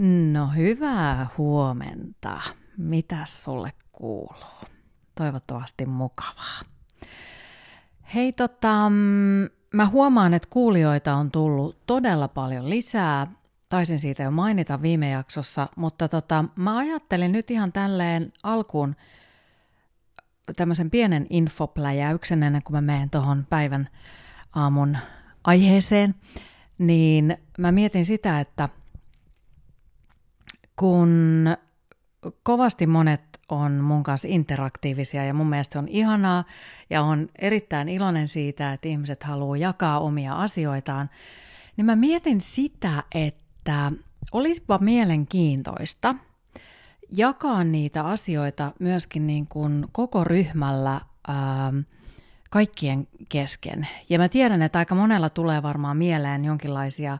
No hyvää huomenta. Mitä sulle kuuluu? Toivottavasti mukavaa. Hei tota, mä huomaan, että kuulijoita on tullut todella paljon lisää. Taisin siitä jo mainita viime jaksossa, mutta tota, mä ajattelin nyt ihan tälleen alkuun tämmöisen pienen infopläjäyksen ennen kuin mä menen tuohon päivän aamun aiheeseen, niin mä mietin sitä, että – kun kovasti monet on mun kanssa interaktiivisia ja mun mielestä se on ihanaa ja on erittäin iloinen siitä, että ihmiset haluaa jakaa omia asioitaan, niin mä mietin sitä, että olisipa mielenkiintoista jakaa niitä asioita myöskin niin kuin koko ryhmällä ää, kaikkien kesken. Ja mä tiedän, että aika monella tulee varmaan mieleen jonkinlaisia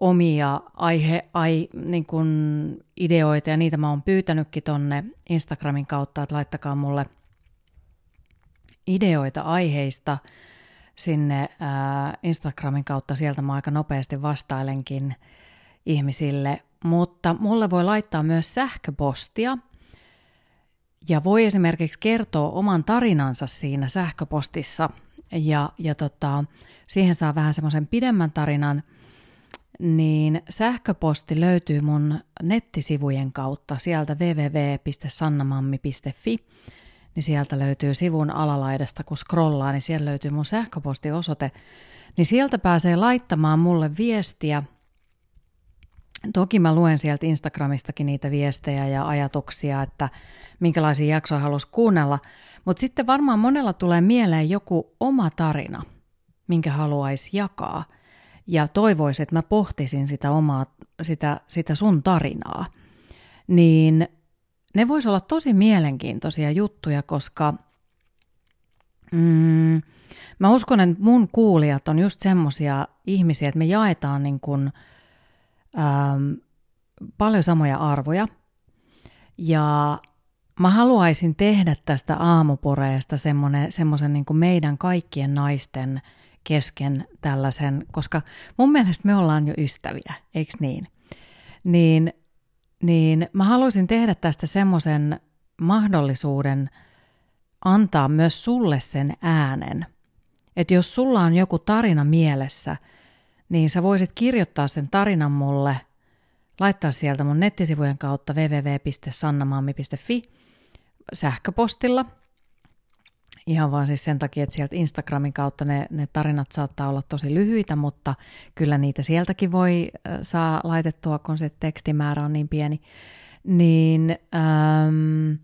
omia aihe, ai, niin kuin ideoita ja niitä mä oon pyytänytkin tonne Instagramin kautta, että laittakaa mulle ideoita aiheista sinne ää, Instagramin kautta, sieltä mä aika nopeasti vastailenkin ihmisille, mutta mulle voi laittaa myös sähköpostia. Ja voi esimerkiksi kertoa oman tarinansa siinä sähköpostissa. Ja, ja tota, siihen saa vähän semmoisen pidemmän tarinan – niin sähköposti löytyy mun nettisivujen kautta sieltä www.sannamammi.fi, niin sieltä löytyy sivun alalaidasta, kun scrollaa, niin siellä löytyy mun sähköpostiosoite, niin sieltä pääsee laittamaan mulle viestiä. Toki mä luen sieltä Instagramistakin niitä viestejä ja ajatuksia, että minkälaisia jaksoja haluaisi kuunnella, mutta sitten varmaan monella tulee mieleen joku oma tarina, minkä haluaisi jakaa – ja toivoisi, että mä pohtisin sitä omaa, sitä, sitä sun tarinaa, niin ne vois olla tosi mielenkiintoisia juttuja, koska mm, mä uskon, että mun kuulijat on just semmosia ihmisiä, että me jaetaan niin kun, ähm, paljon samoja arvoja. Ja mä haluaisin tehdä tästä aamuporeesta semmoisen niin meidän kaikkien naisten – kesken tällaisen, koska mun mielestä me ollaan jo ystäviä, eikö niin? Niin, niin mä haluaisin tehdä tästä semmoisen mahdollisuuden antaa myös sulle sen äänen. Että jos sulla on joku tarina mielessä, niin sä voisit kirjoittaa sen tarinan mulle, laittaa sieltä mun nettisivujen kautta www.sannamaami.fi sähköpostilla – Ihan vaan siis sen takia, että sieltä Instagramin kautta ne, ne tarinat saattaa olla tosi lyhyitä, mutta kyllä niitä sieltäkin voi saa laitettua, kun se tekstimäärä on niin pieni. Niin, äm,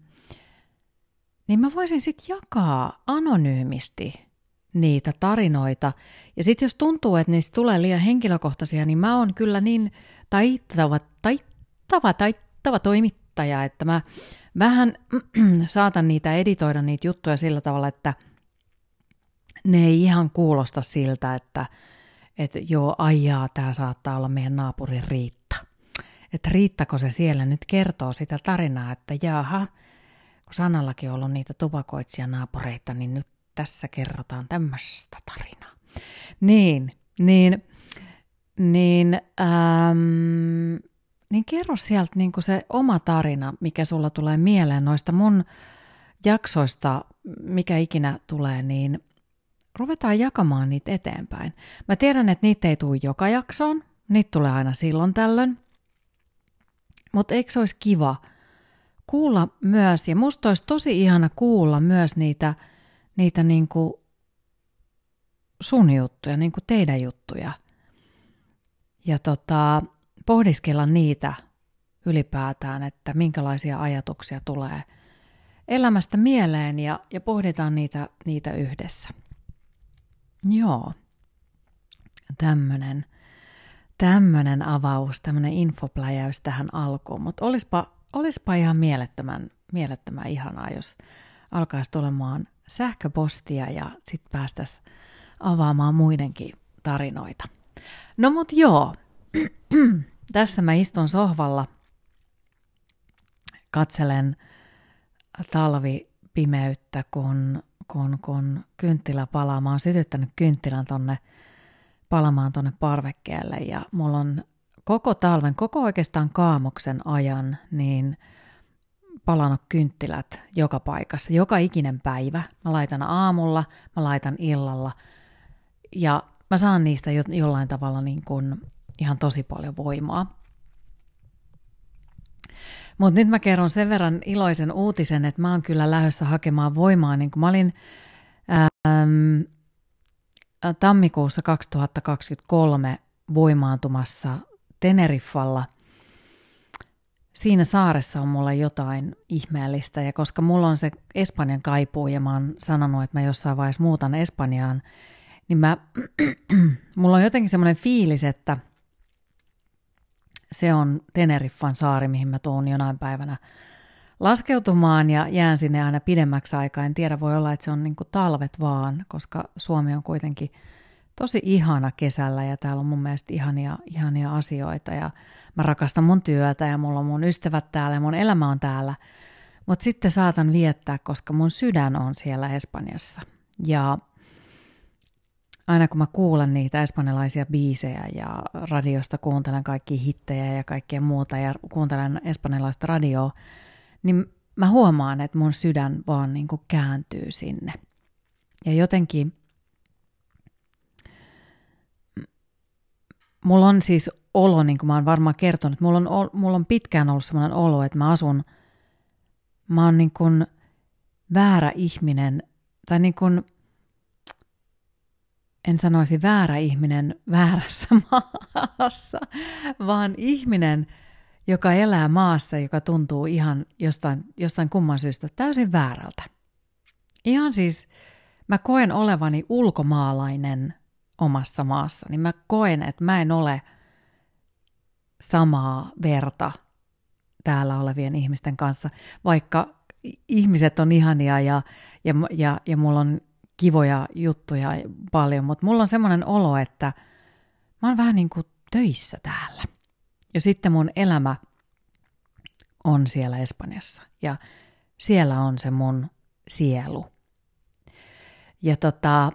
niin mä voisin sitten jakaa anonyymisti niitä tarinoita. Ja sitten jos tuntuu, että niistä tulee liian henkilökohtaisia, niin mä oon kyllä niin taittava, taittava, taittava toimittaja, että mä vähän saatan niitä editoida niitä juttuja sillä tavalla, että ne ei ihan kuulosta siltä, että, että joo, aijaa, tämä saattaa olla meidän naapurin Riitta. Että Riittako se siellä nyt kertoo sitä tarinaa, että jaha, kun Sannallakin on ollut niitä tupakoitsija naapureita, niin nyt tässä kerrotaan tämmöistä tarinaa. Niin, niin, niin ähm, niin kerro sieltä niin se oma tarina, mikä sulla tulee mieleen noista mun jaksoista, mikä ikinä tulee, niin ruvetaan jakamaan niitä eteenpäin. Mä tiedän, että niitä ei tule joka jaksoon, niitä tulee aina silloin tällöin, mutta eikö se olisi kiva kuulla myös, ja musta olisi tosi ihana kuulla myös niitä, niitä niin kuin sun juttuja, niin kuin teidän juttuja. Ja tota, pohdiskella niitä ylipäätään, että minkälaisia ajatuksia tulee elämästä mieleen ja, ja pohditaan niitä, niitä yhdessä. Joo, tämmönen, tämmönen avaus, tämmönen infopläjäys tähän alkuun, mutta olispa, olispa ihan mielettömän, mielettömän ihanaa, jos alkaisi tulemaan sähköpostia ja sitten päästäisiin avaamaan muidenkin tarinoita. No mut joo, Tässä mä istun sohvalla, katselen talvipimeyttä, kun, kun, kun kynttilä palaa. Mä oon sytyttänyt kynttilän tonne palamaan tonne parvekkeelle ja mulla on koko talven, koko oikeastaan kaamoksen ajan, niin palannut kynttilät joka paikassa, joka ikinen päivä. Mä laitan aamulla, mä laitan illalla ja mä saan niistä jo, jollain tavalla niin kuin ihan tosi paljon voimaa. Mutta nyt mä kerron sen verran iloisen uutisen, että mä oon kyllä lähdössä hakemaan voimaa. Niin kuin mä olin äm, tammikuussa 2023 voimaantumassa Teneriffalla. Siinä saaressa on mulla jotain ihmeellistä ja koska mulla on se Espanjan kaipuu ja mä oon sanonut, että mä jossain vaiheessa muutan Espanjaan, niin mä, mulla on jotenkin semmoinen fiilis, että se on Teneriffan saari, mihin mä tuun jonain päivänä laskeutumaan ja jään sinne aina pidemmäksi aikaa. En tiedä, voi olla, että se on niin talvet vaan, koska Suomi on kuitenkin tosi ihana kesällä ja täällä on mun mielestä ihania, ihania asioita ja mä rakastan mun työtä ja mulla on mun ystävät täällä ja mun elämä on täällä. Mutta sitten saatan viettää, koska mun sydän on siellä Espanjassa. Ja aina kun mä kuulen niitä espanjalaisia biisejä ja radiosta kuuntelen kaikki hittejä ja kaikkea muuta ja kuuntelen espanjalaista radioa, niin mä huomaan, että mun sydän vaan niin kuin kääntyy sinne. Ja jotenkin mulla on siis olo, niin kuin mä oon varmaan kertonut, mulla on, mulla on pitkään ollut sellainen olo, että mä asun, mä oon niin kuin väärä ihminen, tai niin kuin, en sanoisi väärä ihminen väärässä maassa, vaan ihminen, joka elää maassa, joka tuntuu ihan jostain, jostain kumman syystä täysin väärältä. Ihan siis, mä koen olevani ulkomaalainen omassa maassa, niin mä koen, että mä en ole samaa verta täällä olevien ihmisten kanssa, vaikka ihmiset on ihania ja, ja, ja, ja mulla on kivoja juttuja paljon, mutta mulla on semmoinen olo, että mä oon vähän niin kuin töissä täällä. Ja sitten mun elämä on siellä Espanjassa ja siellä on se mun sielu. Ja tota,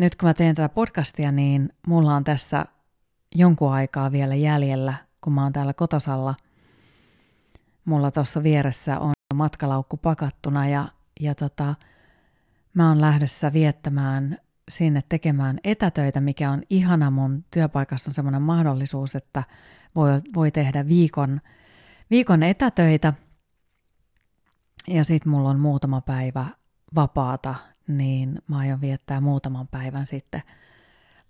nyt kun mä teen tätä podcastia, niin mulla on tässä jonkun aikaa vielä jäljellä, kun mä oon täällä kotosalla. Mulla tuossa vieressä on matkalaukku pakattuna ja, ja tota, mä oon lähdössä viettämään sinne tekemään etätöitä, mikä on ihana mun työpaikassa on semmoinen mahdollisuus, että voi, voi tehdä viikon, viikon etätöitä ja sitten mulla on muutama päivä vapaata, niin mä aion viettää muutaman päivän sitten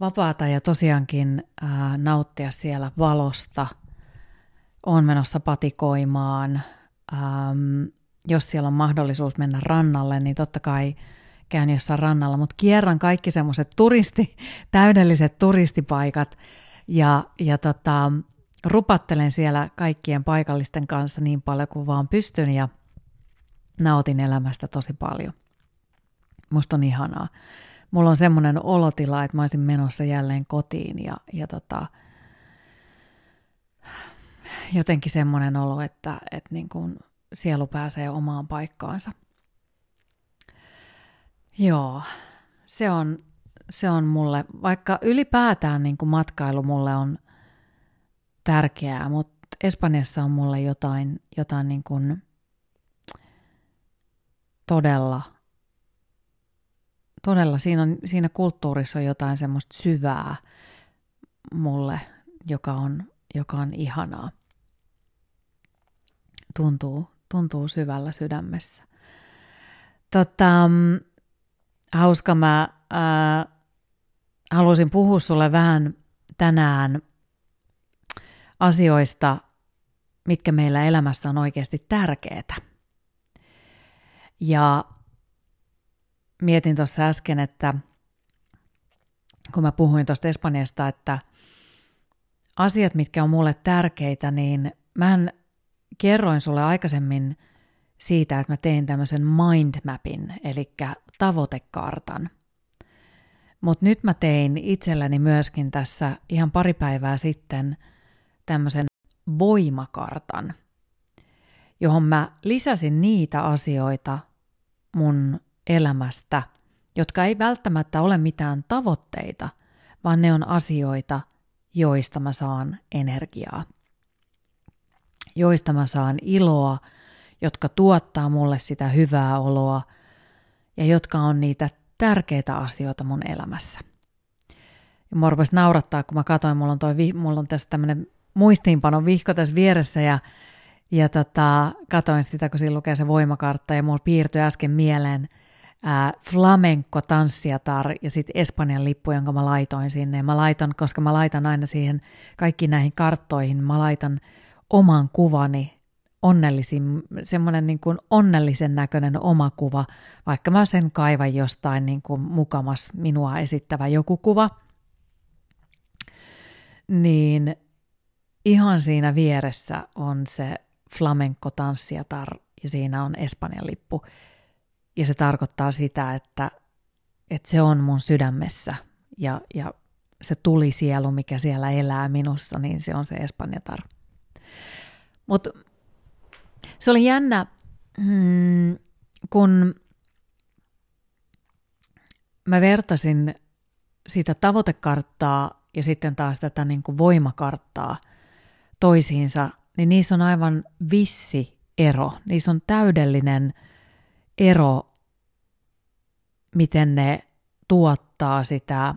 vapaata ja tosiaankin ää, nauttia siellä valosta. on menossa patikoimaan. Ähm, jos siellä on mahdollisuus mennä rannalle, niin totta kai käyn jossain rannalla, mutta kierran kaikki semmoiset turisti, täydelliset turistipaikat ja, ja tota, rupattelen siellä kaikkien paikallisten kanssa niin paljon kuin vaan pystyn ja nautin elämästä tosi paljon. Musta on ihanaa. Mulla on semmoinen olotila, että mä olisin menossa jälleen kotiin ja, ja tota, jotenkin semmoinen olo, että, että niin kuin sielu pääsee omaan paikkaansa. Joo, se on, se on mulle, vaikka ylipäätään niin kuin matkailu mulle on tärkeää, mutta Espanjassa on mulle jotain, jotain niin kuin todella, todella siinä, on, siinä kulttuurissa on jotain semmoista syvää mulle, joka on, joka on ihanaa. Tuntuu, tuntuu syvällä sydämessä. Tota, hauska, mä ää, halusin puhua sulle vähän tänään asioista, mitkä meillä elämässä on oikeasti tärkeää. Ja mietin tuossa äsken, että kun mä puhuin tuosta Espanjasta, että asiat, mitkä on mulle tärkeitä, niin mä kerroin sulle aikaisemmin siitä, että mä tein tämmöisen mindmapin, eli tavoitekartan. Mutta nyt mä tein itselläni myöskin tässä ihan pari päivää sitten tämmöisen voimakartan, johon mä lisäsin niitä asioita mun elämästä, jotka ei välttämättä ole mitään tavoitteita, vaan ne on asioita, joista mä saan energiaa, joista mä saan iloa, jotka tuottaa mulle sitä hyvää oloa ja jotka on niitä tärkeitä asioita mun elämässä. Ja mua naurattaa, kun mä katsoin, mulla on, toi, mulla on tässä tämmöinen muistiinpanon vihko tässä vieressä ja, ja tota, katoin sitä, kun siinä lukee se voimakartta ja mulla piirtyi äsken mieleen ää, flamenco tanssiatar ja sitten Espanjan lippu, jonka mä laitoin sinne. Ja mä laitan, koska mä laitan aina siihen kaikki näihin karttoihin, mä laitan oman kuvani onnellisin, semmoinen niin kuin onnellisen näköinen oma kuva, vaikka mä sen kaivan jostain niin kuin mukamas minua esittävä joku kuva, niin ihan siinä vieressä on se flamenco tanssiatar ja siinä on Espanjan lippu. Ja se tarkoittaa sitä, että, että se on mun sydämessä ja, ja se tuli sielu, mikä siellä elää minussa, niin se on se Espanjatar. Mutta se oli jännä, mm, kun mä vertasin sitä tavoitekarttaa ja sitten taas tätä niin kuin voimakarttaa toisiinsa, niin niissä on aivan vissi ero. Niissä on täydellinen ero, miten ne tuottaa sitä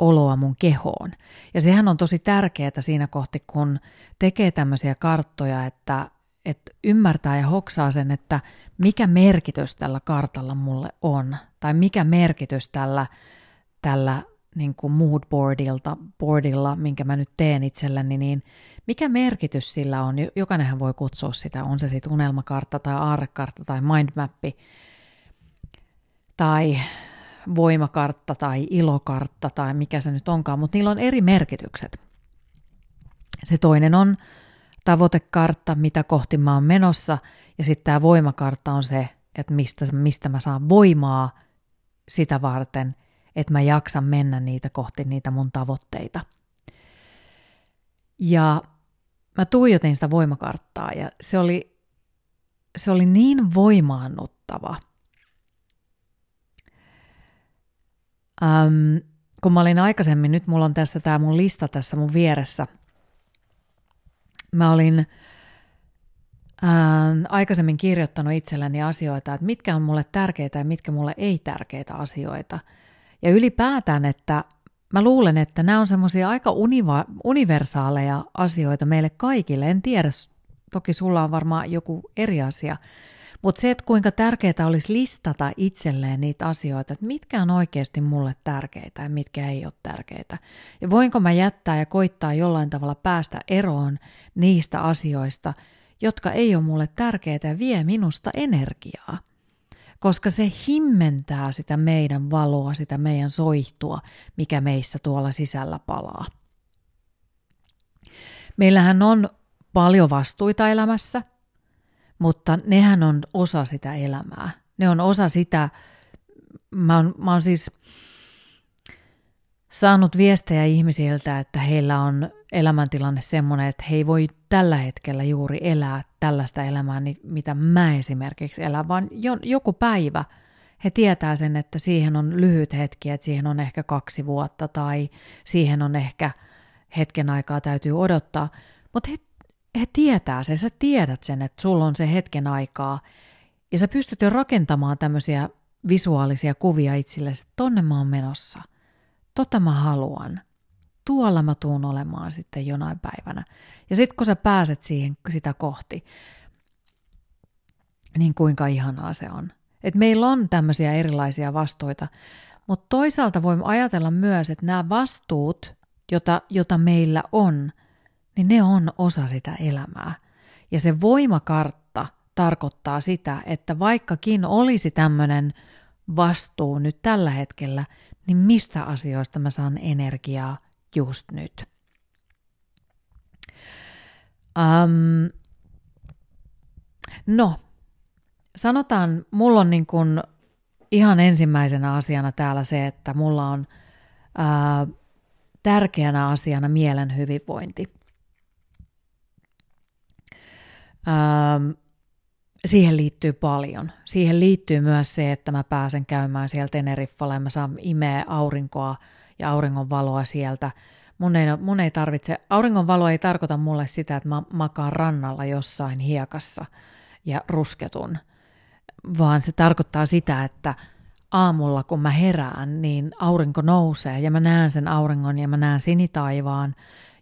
oloa mun kehoon. Ja sehän on tosi tärkeää siinä kohti, kun tekee tämmöisiä karttoja, että, että ymmärtää ja hoksaa sen, että mikä merkitys tällä kartalla mulle on, tai mikä merkitys tällä, tällä niin kuin moodboardilta, boardilla, minkä mä nyt teen itselleni, niin mikä merkitys sillä on? Jokainenhan voi kutsua sitä, on se sitten unelmakartta tai aarrekartta tai mindmappi tai voimakartta tai ilokartta tai mikä se nyt onkaan, mutta niillä on eri merkitykset. Se toinen on tavoitekartta, mitä kohti mä oon menossa, ja sitten tämä voimakartta on se, että mistä, mistä mä saan voimaa sitä varten, että mä jaksan mennä niitä kohti niitä mun tavoitteita. Ja mä tuijotin sitä voimakarttaa ja se oli, se oli niin voimaannuttava. Ähm, kun mä olin aikaisemmin, nyt mulla on tässä tämä mun lista tässä mun vieressä. Mä olin ää, aikaisemmin kirjoittanut itselleni asioita, että mitkä on mulle tärkeitä ja mitkä mulle ei tärkeitä asioita. Ja ylipäätään, että mä luulen, että nämä on semmoisia aika univa- universaaleja asioita meille kaikille. En tiedä, toki sulla on varmaan joku eri asia, mutta se, että kuinka tärkeää olisi listata itselleen niitä asioita, että mitkä on oikeasti mulle tärkeitä ja mitkä ei ole tärkeitä. Ja voinko mä jättää ja koittaa jollain tavalla päästä eroon niistä asioista, jotka ei ole mulle tärkeitä ja vie minusta energiaa. Koska se himmentää sitä meidän valoa, sitä meidän soihtua, mikä meissä tuolla sisällä palaa. Meillähän on paljon vastuita elämässä – mutta nehän on osa sitä elämää. Ne on osa sitä, mä oon, mä oon siis saanut viestejä ihmisiltä, että heillä on elämäntilanne semmoinen, että he ei voi tällä hetkellä juuri elää tällaista elämää, mitä mä esimerkiksi elän, vaan joku päivä he tietää sen, että siihen on lyhyt hetki, että siihen on ehkä kaksi vuotta tai siihen on ehkä hetken aikaa täytyy odottaa, mutta he he tietää sen, sä tiedät sen, että sulla on se hetken aikaa, ja sä pystyt jo rakentamaan tämmöisiä visuaalisia kuvia itsellesi, että tonne mä oon menossa, tota mä haluan, tuolla mä tuun olemaan sitten jonain päivänä. Ja sitten kun sä pääset siihen sitä kohti, niin kuinka ihanaa se on. Et meillä on tämmöisiä erilaisia vastuita, mutta toisaalta voimme ajatella myös, että nämä vastuut, jota, jota meillä on – niin ne on osa sitä elämää. Ja se voimakartta tarkoittaa sitä, että vaikkakin olisi tämmöinen vastuu nyt tällä hetkellä, niin mistä asioista mä saan energiaa just nyt. Um, no, sanotaan, mulla on niin kuin ihan ensimmäisenä asiana täällä se, että mulla on ää, tärkeänä asiana mielen hyvinvointi. Ähm, siihen liittyy paljon. Siihen liittyy myös se, että mä pääsen käymään siellä Teneriffalla ja mä saan imeä aurinkoa ja auringon valoa sieltä. Mun ei, mun ei tarvitse, auringonvalo ei tarkoita mulle sitä, että mä makaan rannalla jossain hiekassa ja rusketun, vaan se tarkoittaa sitä, että aamulla kun mä herään, niin aurinko nousee ja mä näen sen auringon ja mä näen sinitaivaan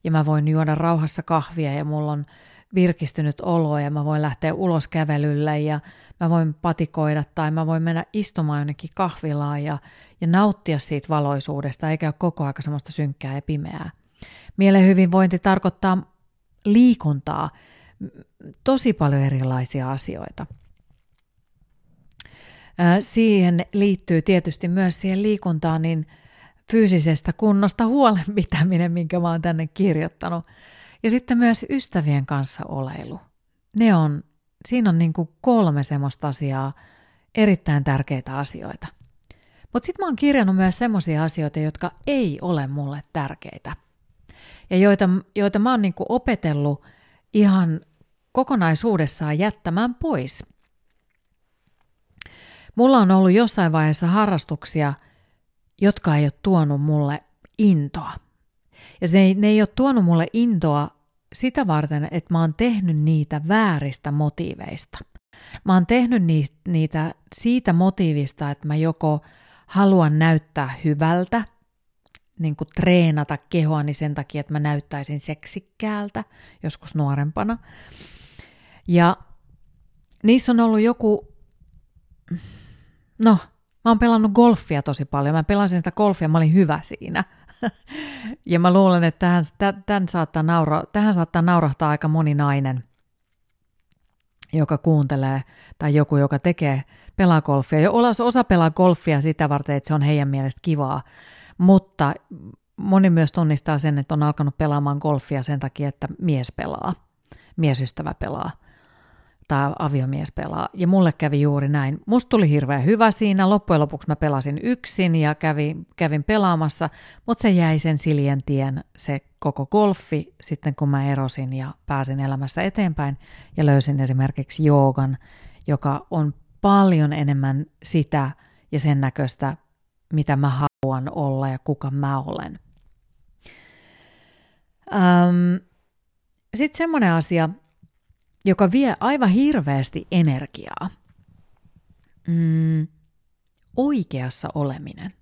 ja mä voin juoda rauhassa kahvia ja mulla on virkistynyt olo ja mä voin lähteä ulos kävelylle ja mä voin patikoida tai mä voin mennä istumaan jonnekin kahvilaan ja, ja nauttia siitä valoisuudesta eikä ole koko aika semmoista synkkää ja pimeää. Mielen hyvinvointi tarkoittaa liikuntaa, tosi paljon erilaisia asioita. Siihen liittyy tietysti myös siihen liikuntaan niin fyysisestä kunnosta huolenpitäminen, minkä mä oon tänne kirjoittanut. Ja sitten myös ystävien kanssa oleilu. Ne on, siinä on niin kuin kolme semmoista asiaa, erittäin tärkeitä asioita. Mutta sitten mä oon kirjannut myös semmoisia asioita, jotka ei ole mulle tärkeitä. Ja joita, joita mä oon niin kuin opetellut ihan kokonaisuudessaan jättämään pois. Mulla on ollut jossain vaiheessa harrastuksia, jotka ei ole tuonut mulle intoa. Ja se ne ei ole tuonut mulle intoa sitä varten, että mä oon tehnyt niitä vääristä motiiveista. Mä oon tehnyt niitä siitä motiivista, että mä joko haluan näyttää hyvältä, niin kuin treenata kehoani sen takia, että mä näyttäisin seksikkäältä joskus nuorempana. Ja niissä on ollut joku, no, mä oon pelannut golfia tosi paljon. Mä pelasin sitä golfia, mä olin hyvä siinä. ja mä luulen, että tähän, tämän saattaa naura, tähän saattaa naurahtaa aika moni nainen, joka kuuntelee, tai joku, joka tekee, pelaa golfia. Jo osa pelaa golfia sitä varten, että se on heidän mielestä kivaa, mutta moni myös tunnistaa sen, että on alkanut pelaamaan golfia sen takia, että mies pelaa, miesystävä pelaa tai aviomies pelaa. Ja mulle kävi juuri näin. Musta tuli hirveän hyvä siinä. Loppujen lopuksi mä pelasin yksin ja kävin, kävin pelaamassa, mutta se jäi sen siljen tien se koko golfi sitten kun mä erosin ja pääsin elämässä eteenpäin ja löysin esimerkiksi joogan, joka on paljon enemmän sitä ja sen näköistä, mitä mä haluan olla ja kuka mä olen. Ähm, Sitten semmoinen asia, joka vie aivan hirveästi energiaa. Mm, oikeassa oleminen.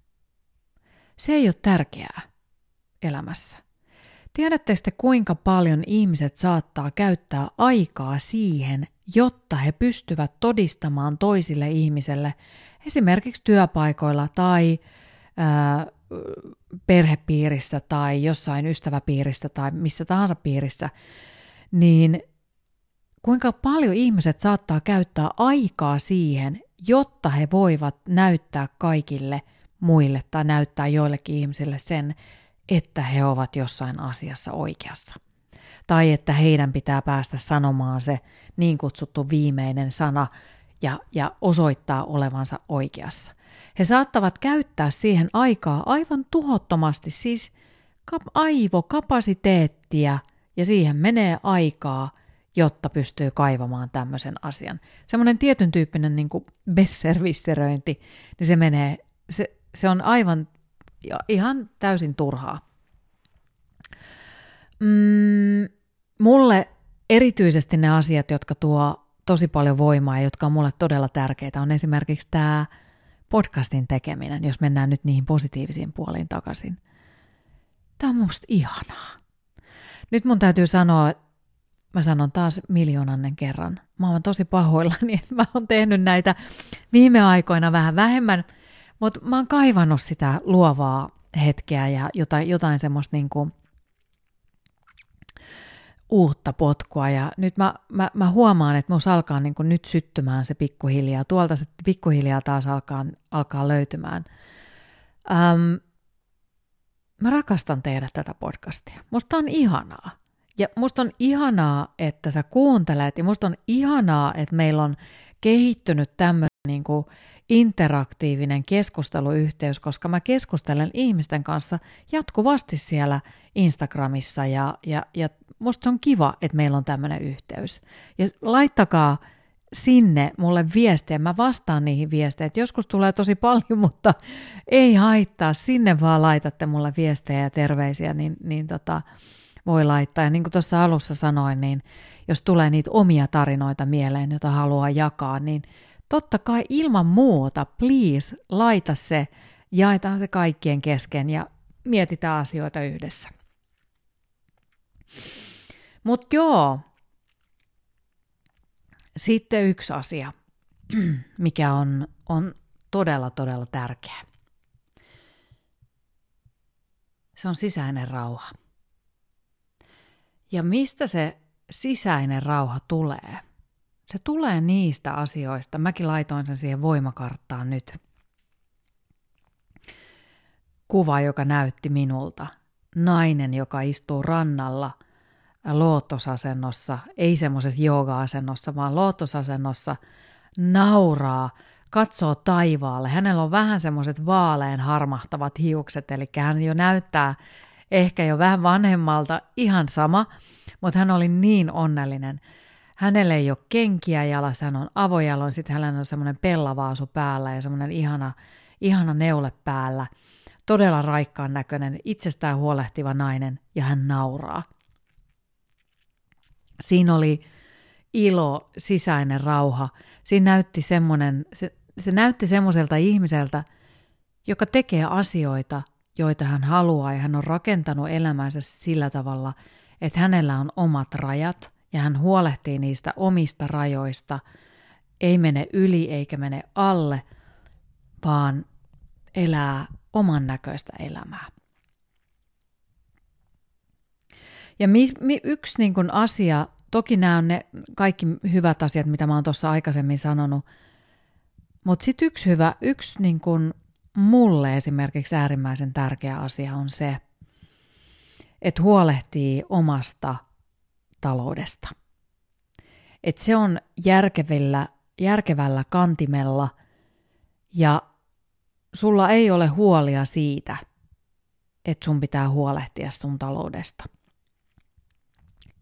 Se ei ole tärkeää elämässä. Tiedätte sitten kuinka paljon ihmiset saattaa käyttää aikaa siihen, jotta he pystyvät todistamaan toisille ihmiselle, esimerkiksi työpaikoilla tai ää, perhepiirissä tai jossain ystäväpiirissä tai missä tahansa piirissä, niin kuinka paljon ihmiset saattaa käyttää aikaa siihen, jotta he voivat näyttää kaikille muille tai näyttää joillekin ihmisille sen, että he ovat jossain asiassa oikeassa. Tai että heidän pitää päästä sanomaan se niin kutsuttu viimeinen sana ja, ja osoittaa olevansa oikeassa. He saattavat käyttää siihen aikaa aivan tuhottomasti, siis aivokapasiteettia, ja siihen menee aikaa – jotta pystyy kaivamaan tämmöisen asian. Semmoinen tietyn tyyppinen niin besservisseröinti, niin se menee, se, se on aivan ihan täysin turhaa. Mm, mulle erityisesti ne asiat, jotka tuo tosi paljon voimaa ja jotka on mulle todella tärkeitä, on esimerkiksi tämä podcastin tekeminen, jos mennään nyt niihin positiivisiin puoliin takaisin. Tämä on musta ihanaa. Nyt mun täytyy sanoa, mä sanon taas miljoonannen kerran. Mä oon tosi pahoillani, että mä oon tehnyt näitä viime aikoina vähän vähemmän, mutta mä oon kaivannut sitä luovaa hetkeä ja jotain, jotain semmoista niin kuin uutta potkua. Ja nyt mä, mä, mä huomaan, että mus alkaa niin kuin nyt syttymään se pikkuhiljaa. Tuolta se pikkuhiljaa taas alkaa, alkaa löytymään. Ähm, mä rakastan tehdä tätä podcastia. Musta on ihanaa. Ja musta on ihanaa, että sä kuuntelet, ja musta on ihanaa, että meillä on kehittynyt tämmöinen niin kuin interaktiivinen keskusteluyhteys, koska mä keskustelen ihmisten kanssa jatkuvasti siellä Instagramissa, ja, ja, ja musta se on kiva, että meillä on tämmöinen yhteys. Ja laittakaa sinne mulle viestejä. Mä vastaan niihin viestejä. Joskus tulee tosi paljon, mutta ei haittaa. Sinne vaan laitatte mulle viestejä ja terveisiä, niin, niin tota, voi laittaa. Ja niin kuin tuossa alussa sanoin, niin jos tulee niitä omia tarinoita mieleen, joita haluaa jakaa, niin totta kai ilman muuta, please, laita se, jaetaan se kaikkien kesken ja mietitään asioita yhdessä. Mutta joo, sitten yksi asia, mikä on, on todella, todella tärkeä. Se on sisäinen rauha. Ja mistä se sisäinen rauha tulee? Se tulee niistä asioista. Mäkin laitoin sen siihen voimakarttaan nyt. Kuva, joka näytti minulta. Nainen, joka istuu rannalla – lootosasennossa, ei semmoisessa jooga-asennossa, vaan lootosasennossa, nauraa, katsoo taivaalle. Hänellä on vähän semmoiset vaalean harmahtavat hiukset, eli hän jo näyttää ehkä jo vähän vanhemmalta, ihan sama, mutta hän oli niin onnellinen. Hänellä ei ole kenkiä jalassa, hän on avojaloin, sitten hänellä on semmoinen pellavaasu päällä ja semmoinen ihana, ihana neule päällä. Todella raikkaan näköinen, itsestään huolehtiva nainen ja hän nauraa. Siinä oli ilo, sisäinen rauha. Siinä näytti semmoinen, se, se näytti semmoiselta ihmiseltä, joka tekee asioita, joita hän haluaa ja hän on rakentanut elämänsä sillä tavalla, että hänellä on omat rajat ja hän huolehtii niistä omista rajoista, ei mene yli eikä mene alle, vaan elää oman näköistä elämää. Ja mi, mi, yksi niin kuin asia, toki nämä on ne kaikki hyvät asiat, mitä mä oon tuossa aikaisemmin sanonut, mutta sitten yksi hyvä, yksi niin kuin mulle esimerkiksi äärimmäisen tärkeä asia on se, että huolehtii omasta taloudesta. Että se on järkevillä, järkevällä kantimella ja sulla ei ole huolia siitä, että sun pitää huolehtia sun taloudesta.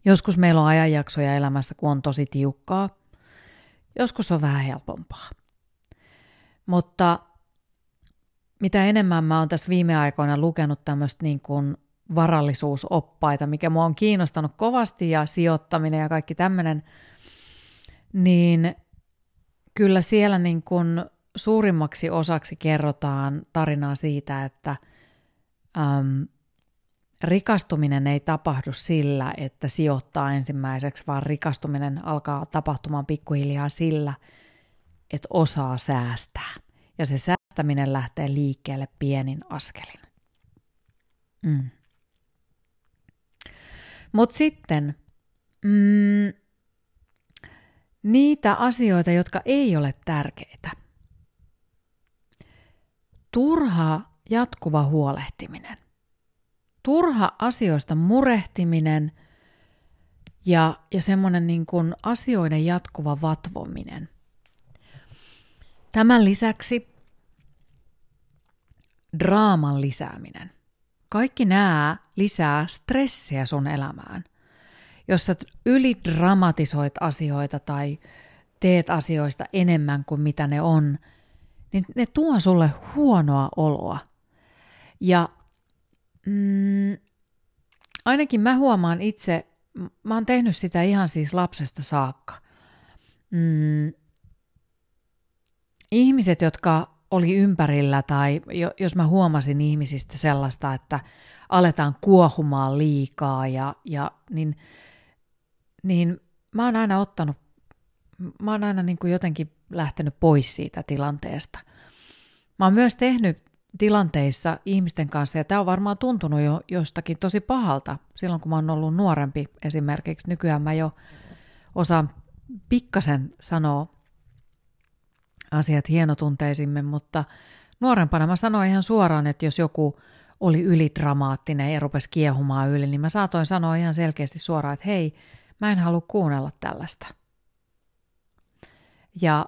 Joskus meillä on ajanjaksoja elämässä, kun on tosi tiukkaa. Joskus on vähän helpompaa. Mutta mitä enemmän mä oon tässä viime aikoina lukenut tämmöistä niin kuin varallisuusoppaita, mikä mua on kiinnostanut kovasti ja sijoittaminen ja kaikki tämmöinen, niin kyllä siellä niin kuin suurimmaksi osaksi kerrotaan tarinaa siitä, että äm, rikastuminen ei tapahdu sillä, että sijoittaa ensimmäiseksi, vaan rikastuminen alkaa tapahtumaan pikkuhiljaa sillä, että osaa säästää. Ja se säästäminen lähtee liikkeelle pienin askelin. Mm. Mutta sitten mm, niitä asioita, jotka ei ole tärkeitä. Turha jatkuva huolehtiminen turha asioista murehtiminen ja, ja semmoinen niin asioiden jatkuva vatvominen. Tämän lisäksi draaman lisääminen. Kaikki nämä lisää stressiä sun elämään. Jos sä ylidramatisoit asioita tai teet asioista enemmän kuin mitä ne on, niin ne tuo sulle huonoa oloa. Ja Mm, ainakin mä huomaan itse, mä oon tehnyt sitä ihan siis lapsesta saakka. Mm, ihmiset, jotka oli ympärillä tai jos mä huomasin ihmisistä sellaista, että aletaan kuohumaan liikaa ja, ja niin, niin mä oon aina ottanut, mä oon aina niin kuin jotenkin lähtenyt pois siitä tilanteesta. Mä oon myös tehnyt tilanteissa ihmisten kanssa, ja tämä on varmaan tuntunut jo jostakin tosi pahalta silloin, kun mä oon ollut nuorempi esimerkiksi. Nykyään mä jo osaan pikkasen sanoa asiat hienotunteisimmin, mutta nuorempana mä sanoin ihan suoraan, että jos joku oli ylidramaattinen ja rupesi kiehumaan yli, niin mä saatoin sanoa ihan selkeästi suoraan, että hei, mä en halua kuunnella tällaista. Ja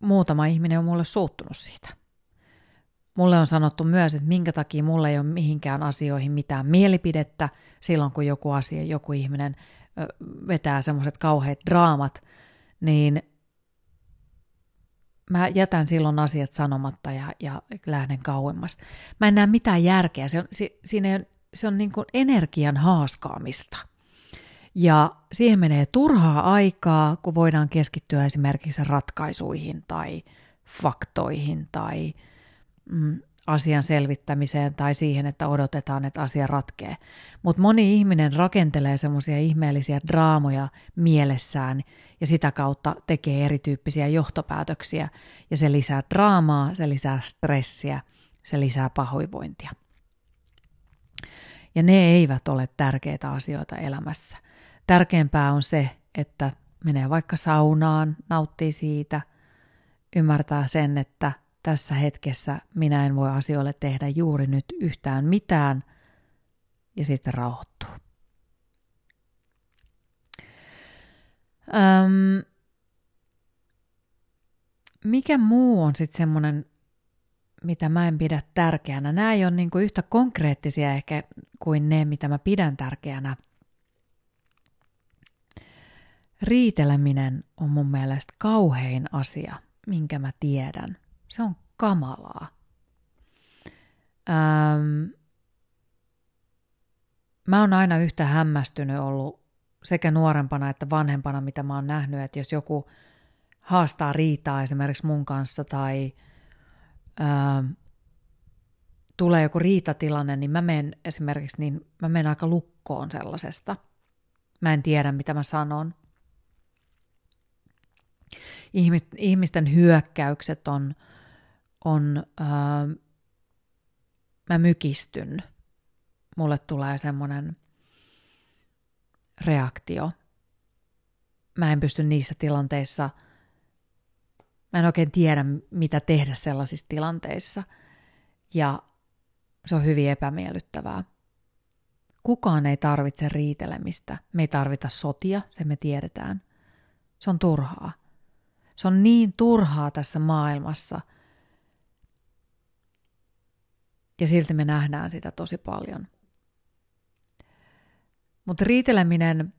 muutama ihminen on mulle suuttunut siitä. Mulle on sanottu myös, että minkä takia mulle ei ole mihinkään asioihin mitään mielipidettä silloin, kun joku asia, joku ihminen vetää semmoiset kauheat draamat, niin mä jätän silloin asiat sanomatta ja, ja lähden kauemmas. Mä en näe mitään järkeä. Se on, si, siinä, se on niin kuin energian haaskaamista. Ja siihen menee turhaa aikaa, kun voidaan keskittyä esimerkiksi ratkaisuihin tai faktoihin tai mm, asian selvittämiseen tai siihen, että odotetaan, että asia ratkee. Mutta moni ihminen rakentelee semmoisia ihmeellisiä draamoja mielessään ja sitä kautta tekee erityyppisiä johtopäätöksiä. Ja se lisää draamaa, se lisää stressiä, se lisää pahoinvointia. Ja ne eivät ole tärkeitä asioita elämässä. Tärkeämpää on se, että menee vaikka saunaan, nauttii siitä, ymmärtää sen, että tässä hetkessä minä en voi asioille tehdä juuri nyt yhtään mitään ja sitten rauhoittuu. Öm, mikä muu on sitten semmoinen, mitä mä en pidä tärkeänä? Nämä ei ole niinku yhtä konkreettisia ehkä kuin ne, mitä mä pidän tärkeänä. Riiteleminen on mun mielestä kauhein asia, minkä mä tiedän. Se on kamalaa. Ähm, mä oon aina yhtä hämmästynyt ollut sekä nuorempana että vanhempana, mitä mä oon nähnyt, että jos joku haastaa riitaa esimerkiksi mun kanssa tai ähm, tulee joku riitatilanne, niin mä menen esimerkiksi niin mä menen aika lukkoon sellaisesta. Mä en tiedä, mitä mä sanon. Ihmisten hyökkäykset on on, ää, mä mykistyn. Mulle tulee semmoinen reaktio. Mä en pysty niissä tilanteissa, mä en oikein tiedä, mitä tehdä sellaisissa tilanteissa. Ja se on hyvin epämiellyttävää. Kukaan ei tarvitse riitelemistä. Me ei tarvita sotia, se me tiedetään. Se on turhaa. Se on niin turhaa tässä maailmassa – ja silti me nähdään sitä tosi paljon. Mutta riiteleminen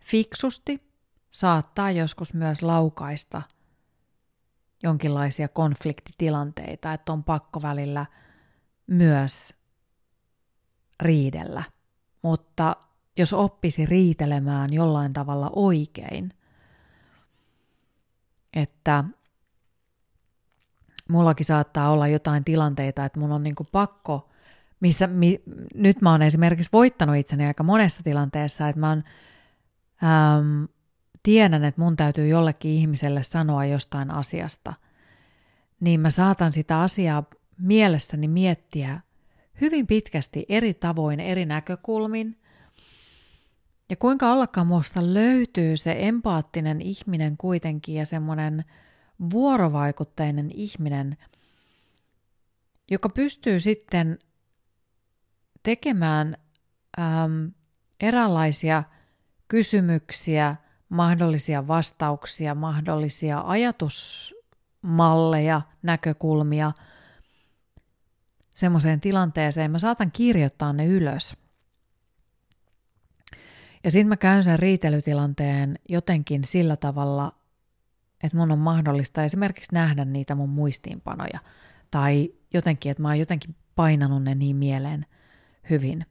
fiksusti saattaa joskus myös laukaista jonkinlaisia konfliktitilanteita, että on pakko välillä myös riidellä. Mutta jos oppisi riitelemään jollain tavalla oikein, että mullakin saattaa olla jotain tilanteita, että mun on niin kuin pakko, missä mi, nyt mä oon esimerkiksi voittanut itseni aika monessa tilanteessa, että mä oon, äm, tiedän, että mun täytyy jollekin ihmiselle sanoa jostain asiasta, niin mä saatan sitä asiaa mielessäni miettiä hyvin pitkästi eri tavoin, eri näkökulmin. Ja kuinka ollakaan musta löytyy se empaattinen ihminen kuitenkin ja semmoinen – vuorovaikutteinen ihminen, joka pystyy sitten tekemään äm, eräänlaisia kysymyksiä, mahdollisia vastauksia, mahdollisia ajatusmalleja, näkökulmia semmoiseen tilanteeseen. Mä saatan kirjoittaa ne ylös. Ja sitten mä käyn sen riitelytilanteen jotenkin sillä tavalla että mun on mahdollista esimerkiksi nähdä niitä mun muistiinpanoja tai jotenkin, että mä oon jotenkin painanut ne niin mieleen hyvin.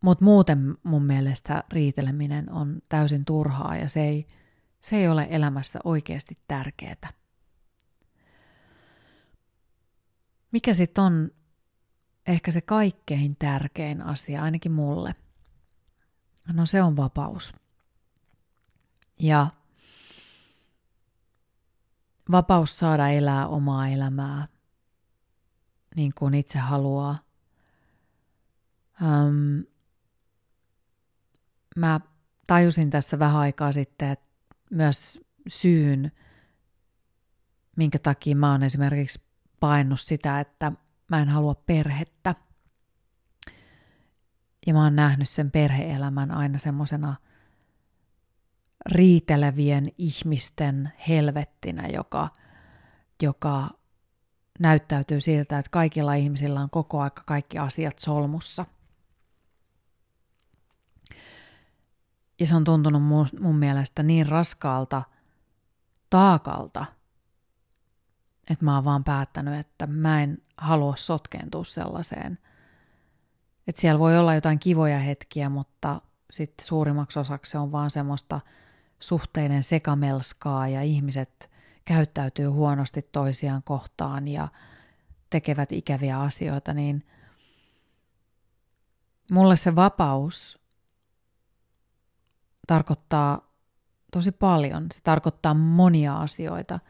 Mutta muuten mun mielestä riiteleminen on täysin turhaa ja se ei, se ei ole elämässä oikeasti tärkeää. Mikä sitten on ehkä se kaikkein tärkein asia, ainakin mulle? No se on vapaus. Ja vapaus saada elää omaa elämää niin kuin itse haluaa. Öm, mä tajusin tässä vähän aikaa sitten että myös syyn, minkä takia mä oon esimerkiksi painut sitä, että mä en halua perhettä. Ja mä oon nähnyt sen perheelämän aina semmoisena – riitelevien ihmisten helvettinä, joka, joka näyttäytyy siltä, että kaikilla ihmisillä on koko aika kaikki asiat solmussa. Ja se on tuntunut mun, mielestä niin raskaalta taakalta, että mä oon vaan päättänyt, että mä en halua sotkeentua sellaiseen. Että siellä voi olla jotain kivoja hetkiä, mutta sitten suurimmaksi osaksi se on vaan semmoista suhteiden sekamelskaa ja ihmiset käyttäytyy huonosti toisiaan kohtaan ja tekevät ikäviä asioita, niin mulle se vapaus tarkoittaa tosi paljon. Se tarkoittaa monia asioita.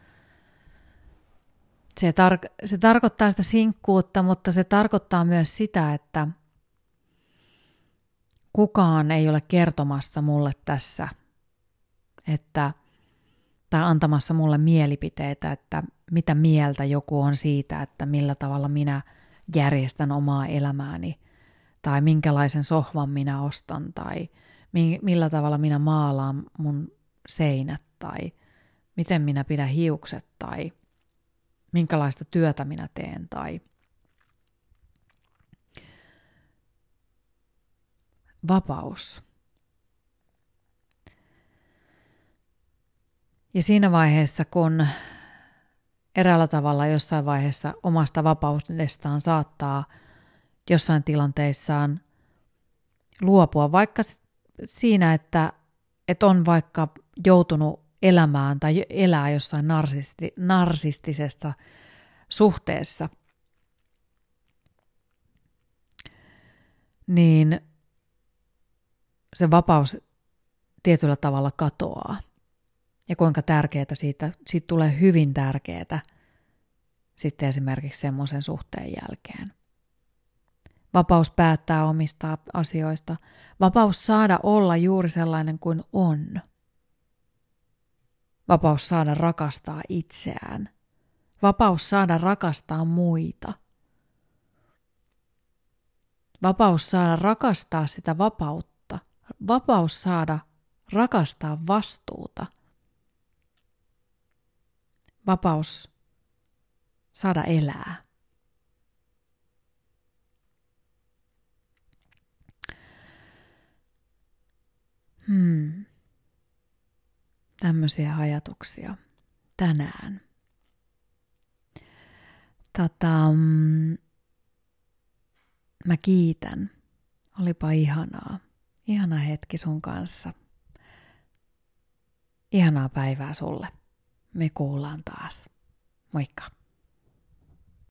Se, tar- se tarkoittaa sitä sinkkuutta, mutta se tarkoittaa myös sitä, että kukaan ei ole kertomassa mulle tässä, että tai antamassa mulle mielipiteitä, että mitä mieltä joku on siitä, että millä tavalla minä järjestän omaa elämääni, tai minkälaisen sohvan minä ostan, tai millä tavalla minä maalaan mun seinät, tai miten minä pidän hiukset, tai minkälaista työtä minä teen, tai vapaus. Siinä vaiheessa, kun eräällä tavalla jossain vaiheessa omasta vapaudestaan saattaa jossain tilanteissaan luopua, vaikka siinä, että, että on vaikka joutunut elämään tai elää jossain narsisti, narsistisessa suhteessa, niin se vapaus tietyllä tavalla katoaa. Ja kuinka tärkeää siitä, siitä tulee hyvin tärkeää sitten esimerkiksi semmoisen suhteen jälkeen. Vapaus päättää omista asioista. Vapaus saada olla juuri sellainen kuin on. Vapaus saada rakastaa itseään. Vapaus saada rakastaa muita. Vapaus saada rakastaa sitä vapautta. Vapaus saada rakastaa vastuuta. Vapaus saada elää. Hmm. Tämmöisiä ajatuksia tänään. Tota, mm, mä kiitän. Olipa ihanaa. Ihana hetki sun kanssa. Ihanaa päivää sulle. Me kuullaan taas. Moikka!